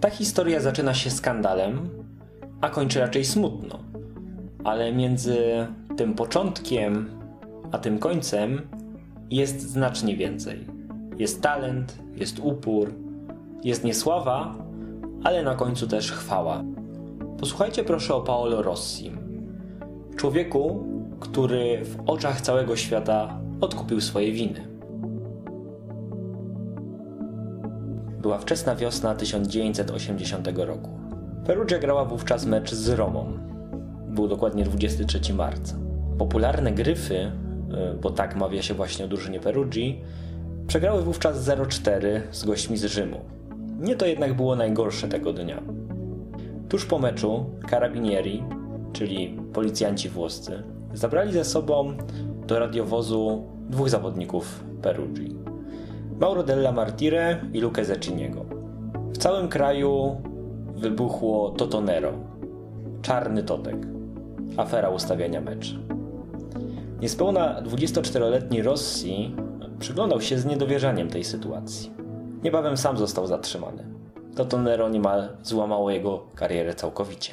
Ta historia zaczyna się skandalem, a kończy raczej smutno. Ale między tym początkiem a tym końcem jest znacznie więcej. Jest talent, jest upór, jest niesława, ale na końcu też chwała. Posłuchajcie proszę o Paolo Rossi. Człowieku, który w oczach całego świata odkupił swoje winy. Była wczesna wiosna 1980 roku. Perugia grała wówczas mecz z Romą. Był dokładnie 23 marca. Popularne Gryfy, e, bo tak mawia się właśnie o drużynie Perugii, przegrały wówczas 0-4 z gośćmi z Rzymu. Nie to jednak było najgorsze tego dnia. Tuż po meczu karabinieri, czyli policjanci włoscy, zabrali ze sobą do radiowozu dwóch zawodników Perugii. Mauro della Martire i Luca Zecciniego. W całym kraju wybuchło Totonero, czarny totek, afera ustawiania meczu. Niespełna 24-letni Rossi przyglądał się z niedowierzaniem tej sytuacji. Niebawem sam został zatrzymany. Totonero niemal złamało jego karierę całkowicie.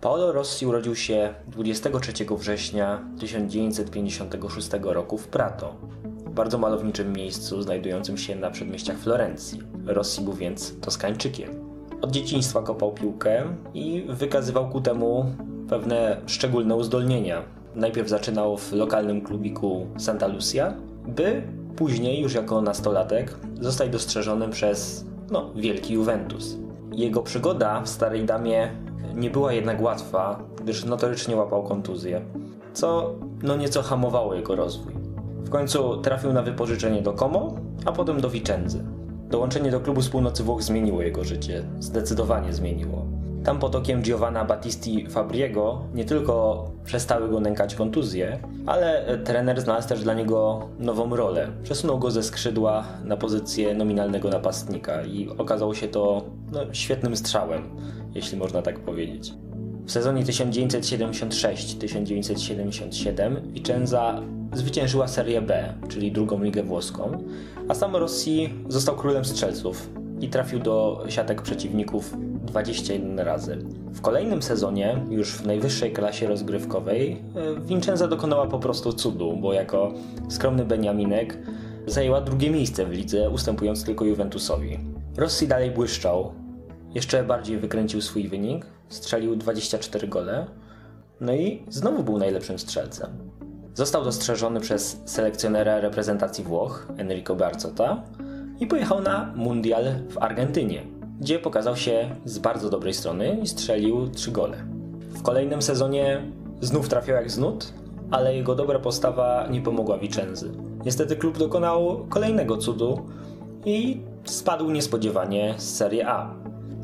Paolo Rossi urodził się 23 września 1956 roku w Prato, bardzo malowniczym miejscu znajdującym się na przedmieściach Florencji. Rossi był więc Toskańczykiem. Od dzieciństwa kopał piłkę i wykazywał ku temu pewne szczególne uzdolnienia. Najpierw zaczynał w lokalnym klubiku Santa Lucia, by później, już jako nastolatek, zostać dostrzeżonym przez no, wielki Juventus. Jego przygoda w Starej Damie nie była jednak łatwa, gdyż notorycznie łapał kontuzję, co no nieco hamowało jego rozwój. W końcu trafił na wypożyczenie do Como, a potem do Vicenzy. Dołączenie do klubu z północy Włoch zmieniło jego życie, zdecydowanie zmieniło. Tam pod Giovanna Battisti Fabriego nie tylko przestały go nękać kontuzje, ale trener znalazł też dla niego nową rolę. Przesunął go ze skrzydła na pozycję nominalnego napastnika i okazało się to no, świetnym strzałem, jeśli można tak powiedzieć. W sezonie 1976-1977 Vicenza zwyciężyła Serię B, czyli drugą ligę włoską, a sam Rossi został królem strzelców i trafił do siatek przeciwników 21 razy. W kolejnym sezonie, już w najwyższej klasie rozgrywkowej, e, Vincenza dokonała po prostu cudu, bo jako skromny Beniaminek zajęła drugie miejsce w lidze, ustępując tylko Juventusowi. Rossi dalej błyszczał, jeszcze bardziej wykręcił swój wynik, strzelił 24 gole, no i znowu był najlepszym strzelcem. Został dostrzeżony przez selekcjonera reprezentacji Włoch, Enrico Barcota, i pojechał na Mundial w Argentynie, gdzie pokazał się z bardzo dobrej strony i strzelił 3 gole. W kolejnym sezonie znów trafiał jak z nut, ale jego dobra postawa nie pomogła Vicenzy. Niestety klub dokonał kolejnego cudu i spadł niespodziewanie z Serie A.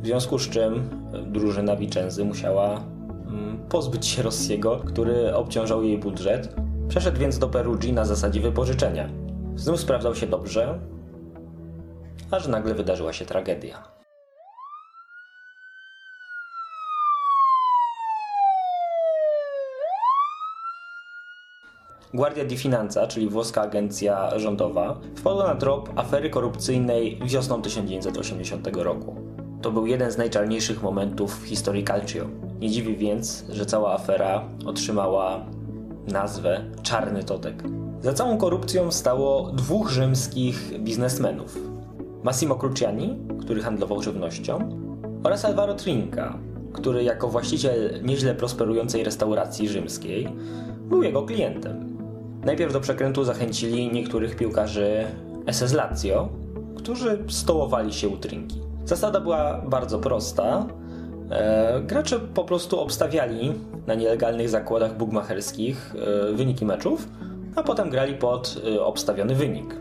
W związku z czym drużyna Vicenzy musiała mm, pozbyć się Rossiego, który obciążał jej budżet. Przeszedł więc do Perugii na zasadzie wypożyczenia. Znów sprawdzał się dobrze, aż nagle wydarzyła się tragedia. Guardia di Finanza, czyli włoska agencja rządowa, wpadła na trop afery korupcyjnej wiosną 1980 roku. To był jeden z najczarniejszych momentów w historii Calcio. Nie dziwi więc, że cała afera otrzymała nazwę Czarny Totek. Za całą korupcją stało dwóch rzymskich biznesmenów. Massimo Cruciani, który handlował żywnością, oraz Alvaro Trinca, który jako właściciel nieźle prosperującej restauracji rzymskiej był jego klientem. Najpierw do przekrętu zachęcili niektórych piłkarzy SS Lazio, którzy stołowali się u Trinki. Zasada była bardzo prosta. E, gracze po prostu obstawiali na nielegalnych zakładach bugmacherskich e, wyniki meczów, a potem grali pod e, obstawiony wynik.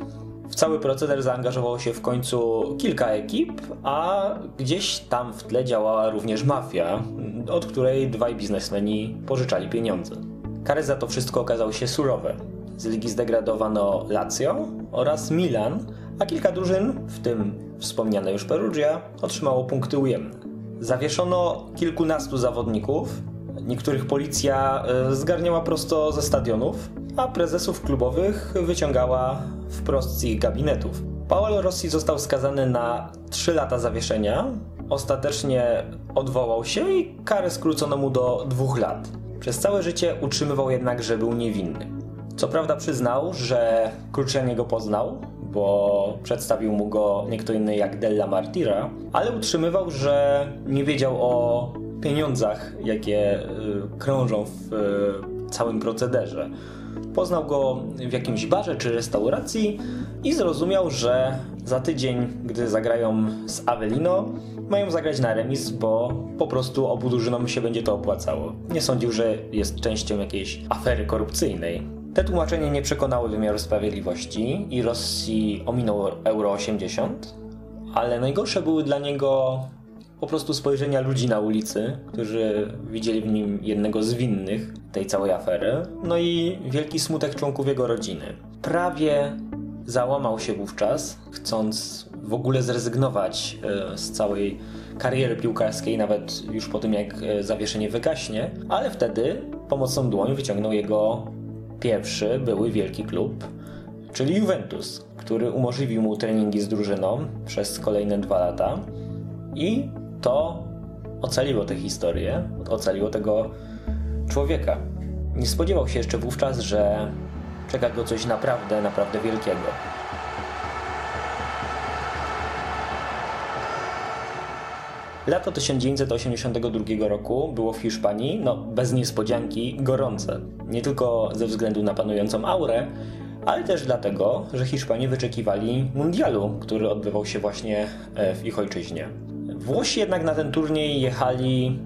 W cały proceder zaangażowało się w końcu kilka ekip, a gdzieś tam w tle działała również mafia, od której dwaj biznesmeni pożyczali pieniądze. Kary za to wszystko okazały się surowe. Z ligi zdegradowano Lazio oraz Milan, a kilka drużyn, w tym wspomniane już Perugia, otrzymało punkty ujemne. Zawieszono kilkunastu zawodników, niektórych policja e, zgarniała prosto ze stadionów, a prezesów klubowych wyciągała wprost z ich gabinetów. Paolo Rossi został skazany na 3 lata zawieszenia. Ostatecznie odwołał się i karę skrócono mu do 2 lat. Przez całe życie utrzymywał jednak, że był niewinny. Co prawda przyznał, że Cruciani go poznał, bo przedstawił mu go nie inny jak Della Martira, ale utrzymywał, że nie wiedział o pieniądzach, jakie y, krążą w y, całym procederze. Poznał go w jakimś barze czy restauracji i zrozumiał, że za tydzień, gdy zagrają z Avelino, mają zagrać na remis, bo po prostu obu drużynom się będzie to opłacało. Nie sądził, że jest częścią jakiejś afery korupcyjnej. Te tłumaczenia nie przekonały wymiaru sprawiedliwości i Rosji ominął Euro 80, ale najgorsze były dla niego po prostu spojrzenia ludzi na ulicy, którzy widzieli w nim jednego z winnych tej całej afery, no i wielki smutek członków jego rodziny. Prawie załamał się wówczas, chcąc w ogóle zrezygnować e, z całej kariery piłkarskiej, nawet już po tym jak e, zawieszenie wygaśnie, ale wtedy pomocną dłoń wyciągnął jego pierwszy były wielki klub, czyli Juventus, który umożliwił mu treningi z drużyną przez kolejne dwa lata i to ocaliło tę historię, ocaliło tego człowieka. Nie spodziewał się jeszcze wówczas, że czeka go coś naprawdę, naprawdę wielkiego. Lato 1982 roku było w Hiszpanii, no bez niespodzianki, gorące. Nie tylko ze względu na panującą aurę, ale też dlatego, że Hiszpanie wyczekiwali mundialu, który odbywał się właśnie e, w ich ojczyźnie. Włosi jednak na ten turniej jechali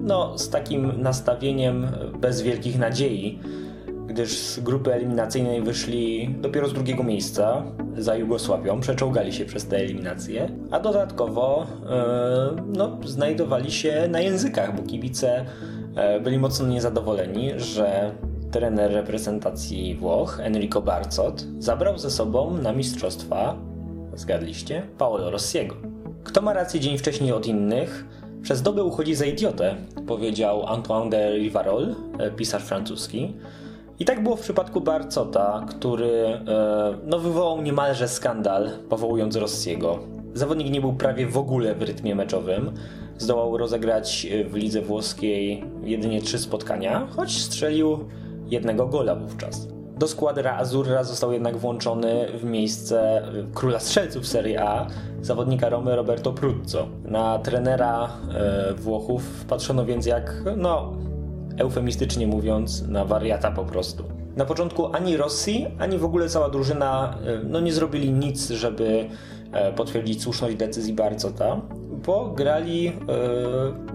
no, z takim nastawieniem bez wielkich nadziei, gdyż z grupy eliminacyjnej wyszli dopiero z drugiego miejsca za Jugosławią, przeczołgali się przez te eliminacje, a dodatkowo yy, no, znajdowali się na językach, bo kibice yy, byli mocno niezadowoleni, że trener reprezentacji Włoch, Enrico Barcot, zabrał ze sobą na mistrzostwa, zgadliście, Paolo Rossiego. Kto ma rację dzień wcześniej od innych, przez dobę uchodzi za idiotę, powiedział Antoine de Rivarol, e, pisarz francuski. I tak było w przypadku Barcota, który e, no, wywołał niemalże skandal, powołując Rossiego. Zawodnik nie był prawie w ogóle w rytmie meczowym. Zdołał rozegrać w lidze włoskiej jedynie trzy spotkania, choć strzelił jednego gola wówczas. Do składra Azurra został jednak włączony w miejsce króla strzelców Serie A, zawodnika Romy Roberto Pruzzo. Na trenera e, Włochów patrzono więc jak, no, eufemistycznie mówiąc, na wariata po prostu. Na początku ani Rossi, ani w ogóle cała drużyna e, no, nie zrobili nic, żeby e, potwierdzić słuszność decyzji Barcota bo grali e,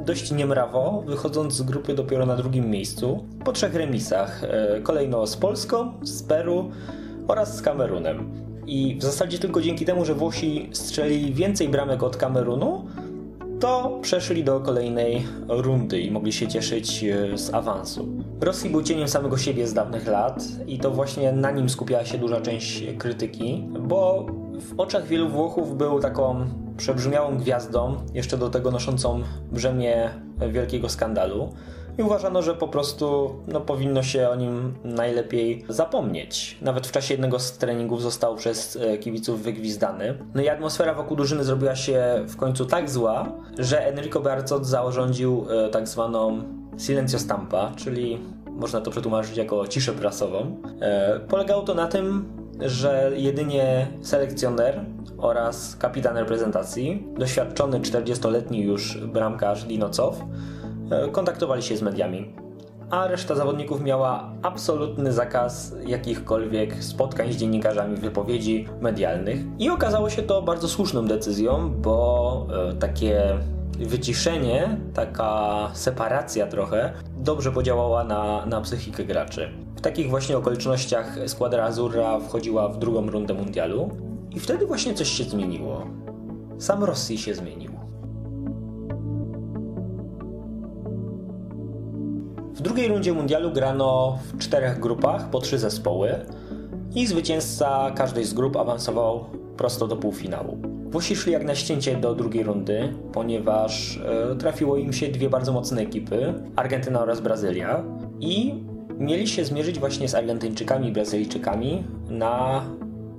dość niemrawo, wychodząc z grupy dopiero na drugim miejscu, po trzech remisach. Kolejno z Polską, z Peru oraz z Kamerunem. I w zasadzie tylko dzięki temu, że Włosi strzelili więcej bramek od Kamerunu, to przeszli do kolejnej rundy i mogli się cieszyć e, z awansu. Rosji był cieniem samego siebie z dawnych lat i to właśnie na nim skupiała się duża część krytyki, bo w oczach wielu Włochów był taką przebrzmiałą gwiazdą, jeszcze do tego noszącą brzemię wielkiego skandalu. I uważano, że po prostu no, powinno się o nim najlepiej zapomnieć. Nawet w czasie jednego z treningów został przez e, kibiców wygwizdany. No i atmosfera wokół drużyny zrobiła się w końcu tak zła, że Enrico Barcot zarządził e, tak zwaną silencio stampa, czyli można to przetłumaczyć jako ciszę prasową. E, polegało to na tym, że jedynie selekcjoner oraz kapitan reprezentacji, doświadczony 40-letni już bramkarz Dinocow, kontaktowali się z mediami. A reszta zawodników miała absolutny zakaz jakichkolwiek spotkań z dziennikarzami, wypowiedzi medialnych. I okazało się to bardzo słuszną decyzją, bo e, takie wyciszenie, taka separacja trochę dobrze podziałała na, na psychikę graczy. W takich właśnie okolicznościach składra Azurra wchodziła w drugą rundę mundialu i wtedy właśnie coś się zmieniło. Sam Rosji się zmienił. W drugiej rundzie mundialu grano w czterech grupach po trzy zespoły i zwycięzca każdej z grup awansował prosto do półfinału. Włosi szli jak na ścięcie do drugiej rundy, ponieważ e, trafiło im się dwie bardzo mocne ekipy Argentyna oraz Brazylia i mieli się zmierzyć właśnie z Argentyńczykami i Brazylijczykami na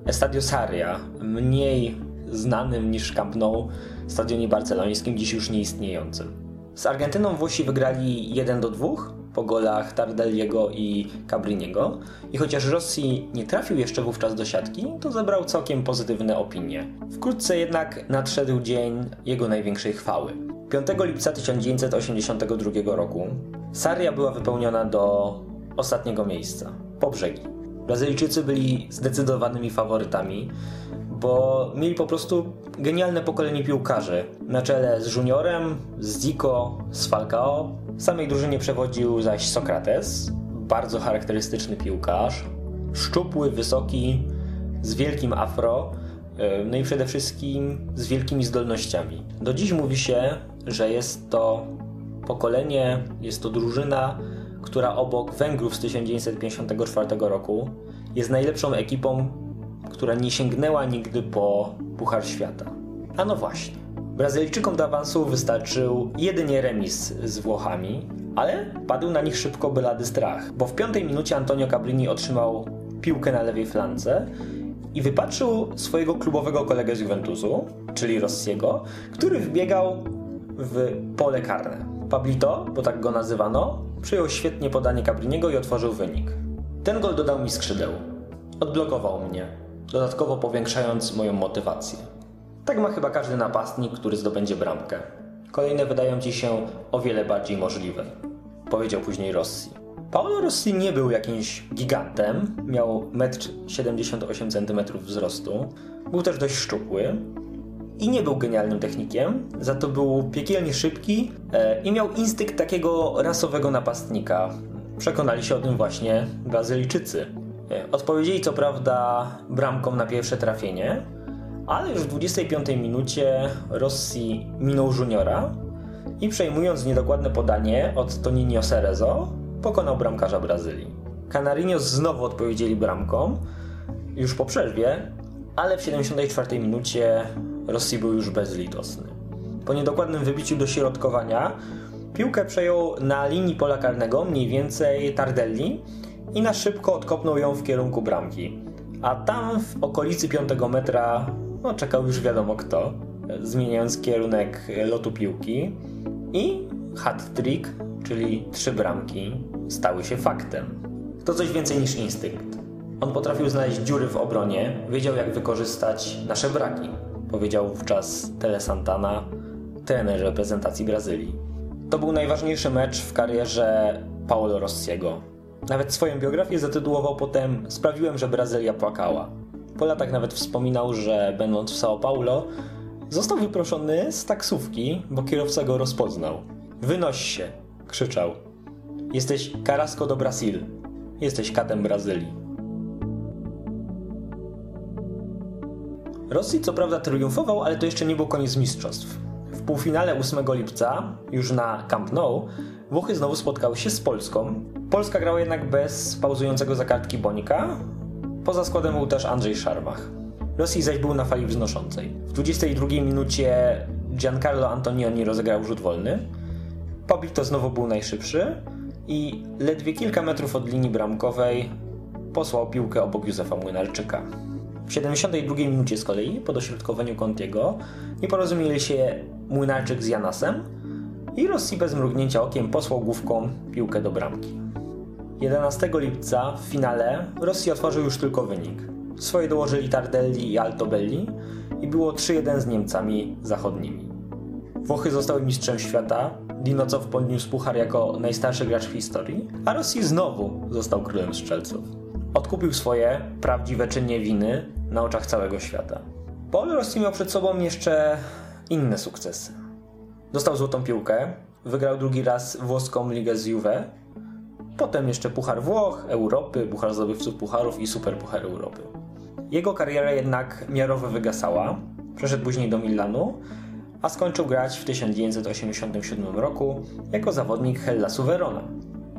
Estadio Sarria, mniej znanym niż Camp Nou stadionie barcelońskim, dziś już nieistniejącym. Z Argentyną Włosi wygrali 1 do 2 po golach Tardelliego i Cabriniego i chociaż Rossi nie trafił jeszcze wówczas do siatki, to zebrał całkiem pozytywne opinie. Wkrótce jednak nadszedł dzień jego największej chwały. 5 lipca 1982 roku Saria była wypełniona do ostatniego miejsca, po brzegi. Brazylijczycy byli zdecydowanymi faworytami, bo mieli po prostu genialne pokolenie piłkarzy. Na czele z Juniorem, z Zico, z Falcao. W samej drużynie przewodził zaś Sokrates, bardzo charakterystyczny piłkarz, szczupły, wysoki, z wielkim afro, e, no i przede wszystkim z wielkimi zdolnościami. Do dziś mówi się, że jest to pokolenie, jest to drużyna, która obok Węgrów z 1954 roku jest najlepszą ekipą, która nie sięgnęła nigdy po Puchar Świata. A no właśnie. Brazylijczykom do awansu wystarczył jedynie remis z Włochami, ale padł na nich szybko bylady strach, bo w piątej minucie Antonio Cabrini otrzymał piłkę na lewej flance i wypatrzył swojego klubowego kolegę z Juventusu, czyli Rossiego, który wbiegał w pole karne. Pablito, bo tak go nazywano, przyjął świetnie podanie Cabriniego i otworzył wynik. Ten gol dodał mi skrzydeł. Odblokował mnie, dodatkowo powiększając moją motywację. Tak ma chyba każdy napastnik, który zdobędzie bramkę. Kolejne wydają ci się o wiele bardziej możliwe, powiedział później Rossi. Paolo Rossi nie był jakimś gigantem, miał 1,78 cm wzrostu, był też dość szczupły i nie był genialnym technikiem, za to był piekielnie szybki e, i miał instynkt takiego rasowego napastnika. Przekonali się o tym właśnie Brazylijczycy. E, odpowiedzieli co prawda bramką na pierwsze trafienie, ale już w 25 minucie Rossi minął juniora i przejmując niedokładne podanie od Toninho Cerezo, pokonał bramkarza Brazylii. Canarinho znowu odpowiedzieli bramką, już po przerwie, ale w 74 minucie Rossi był już bezlitosny. Po niedokładnym wybiciu do środkowania piłkę przejął na linii pola karnego mniej więcej Tardelli i na szybko odkopnął ją w kierunku bramki. A tam w okolicy 5 metra no, czekał już wiadomo kto, zmieniając kierunek lotu piłki i hat-trick, czyli trzy bramki, stały się faktem. To coś więcej niż instynkt. On potrafił znaleźć dziury w obronie, wiedział jak wykorzystać nasze braki, powiedział wówczas Tele Santana, trener reprezentacji Brazylii. To był najważniejszy mecz w karierze Paulo Rossiego. Nawet swoją biografię zatytułował potem Sprawiłem, że Brazylia płakała. Po latach nawet wspominał, że będąc w São Paulo, został wyproszony z taksówki, bo kierowca go rozpoznał. Wynoś się, krzyczał. Jesteś Carrasco do Brasil. Jesteś katem Brazylii. Rosji co prawda triumfował, ale to jeszcze nie był koniec mistrzostw. W półfinale 8 lipca, już na Camp Nou, Włochy znowu spotkały się z Polską. Polska grała jednak bez pauzującego za kartki Bonika. Poza składem był też Andrzej Szarmach. Rosji zaś był na fali wznoszącej. W 22 minucie Giancarlo Antonioni rozegrał rzut wolny. Pablito znowu był najszybszy i ledwie kilka metrów od linii bramkowej posłał piłkę obok Józefa Młynarczyka. W 72 minucie z kolei, po dośrodkowaniu Contiego, nie porozumieli się Młynarczyk z Janasem i Rossi bez mrugnięcia okiem posłał główką piłkę do bramki. 11 lipca w finale Rosji otworzył już tylko wynik. Swoje dołożyli Tardelli i Altobelli i było 3-1 z Niemcami zachodnimi. Włochy zostały mistrzem świata, Dinocow podniósł puchar jako najstarszy gracz w historii, a Rosji znowu został królem strzelców. Odkupił swoje prawdziwe czy nie winy na oczach całego świata. Paul Rossi miał przed sobą jeszcze inne sukcesy. Dostał złotą piłkę, wygrał drugi raz włoską ligę z Juve, potem jeszcze Puchar Włoch, Europy, Puchar Zdobywców Pucharów i Super Puchar Europy. Jego kariera jednak miarowo wygasała, przeszedł później do Milanu, a skończył grać w 1987 roku jako zawodnik Hellasu Verona.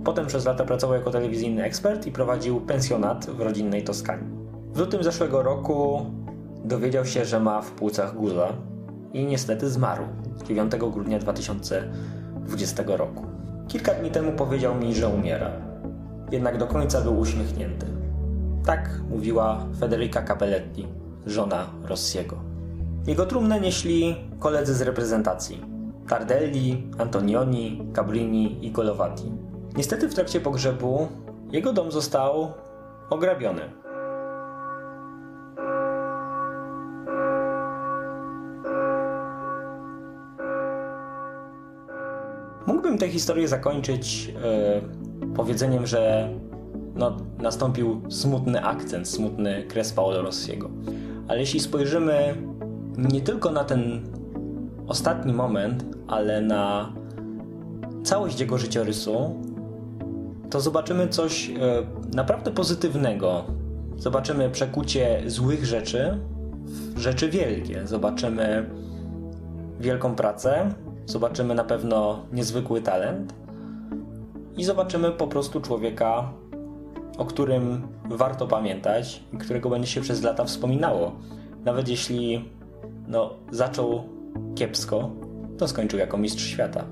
Potem przez lata pracował jako telewizyjny ekspert i prowadził pensjonat w rodzinnej Toskanii. W lutym zeszłego roku dowiedział się, że ma w płucach guza i niestety zmarł 9 grudnia 2020 roku. Kilka dni temu powiedział mi, że umiera. jednak do końca był uśmiechnięty. Tak mówiła Federica Capelletti, żona Rossiego. Jego trumnę nieśli koledzy z reprezentacji. Tardelli, Antonioni, Cabrini i Golovati. Niestety w trakcie pogrzebu jego dom został ograbiony. Mógłbym tę historię zakończyć yy, powiedzeniem, że no, nastąpił smutny akcent, smutny kres Paolo Rossiego. Ale jeśli spojrzymy nie tylko na ten ostatni moment, ale na całość jego życiorysu, to zobaczymy coś e, naprawdę pozytywnego. Zobaczymy przekucie złych rzeczy w rzeczy wielkie. Zobaczymy wielką pracę, zobaczymy na pewno niezwykły talent i zobaczymy po prostu człowieka, o którym warto pamiętać i którego będzie się przez lata wspominało. Nawet jeśli no, zaczął kiepsko, to skończył jako mistrz świata.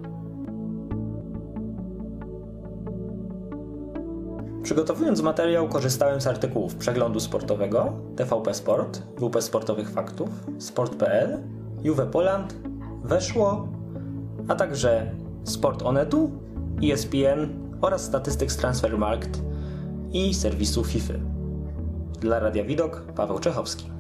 Przygotowując materiał, korzystałem z artykułów przeglądu sportowego, TVP Sport, WP Sportowych Faktów, Sport.pl, Juve Poland, Weszło, a także Sport Onetu, ESPN oraz statystyk z Transfermarkt i serwisu FIFA. Dla Radia Widok Paweł Czechowski.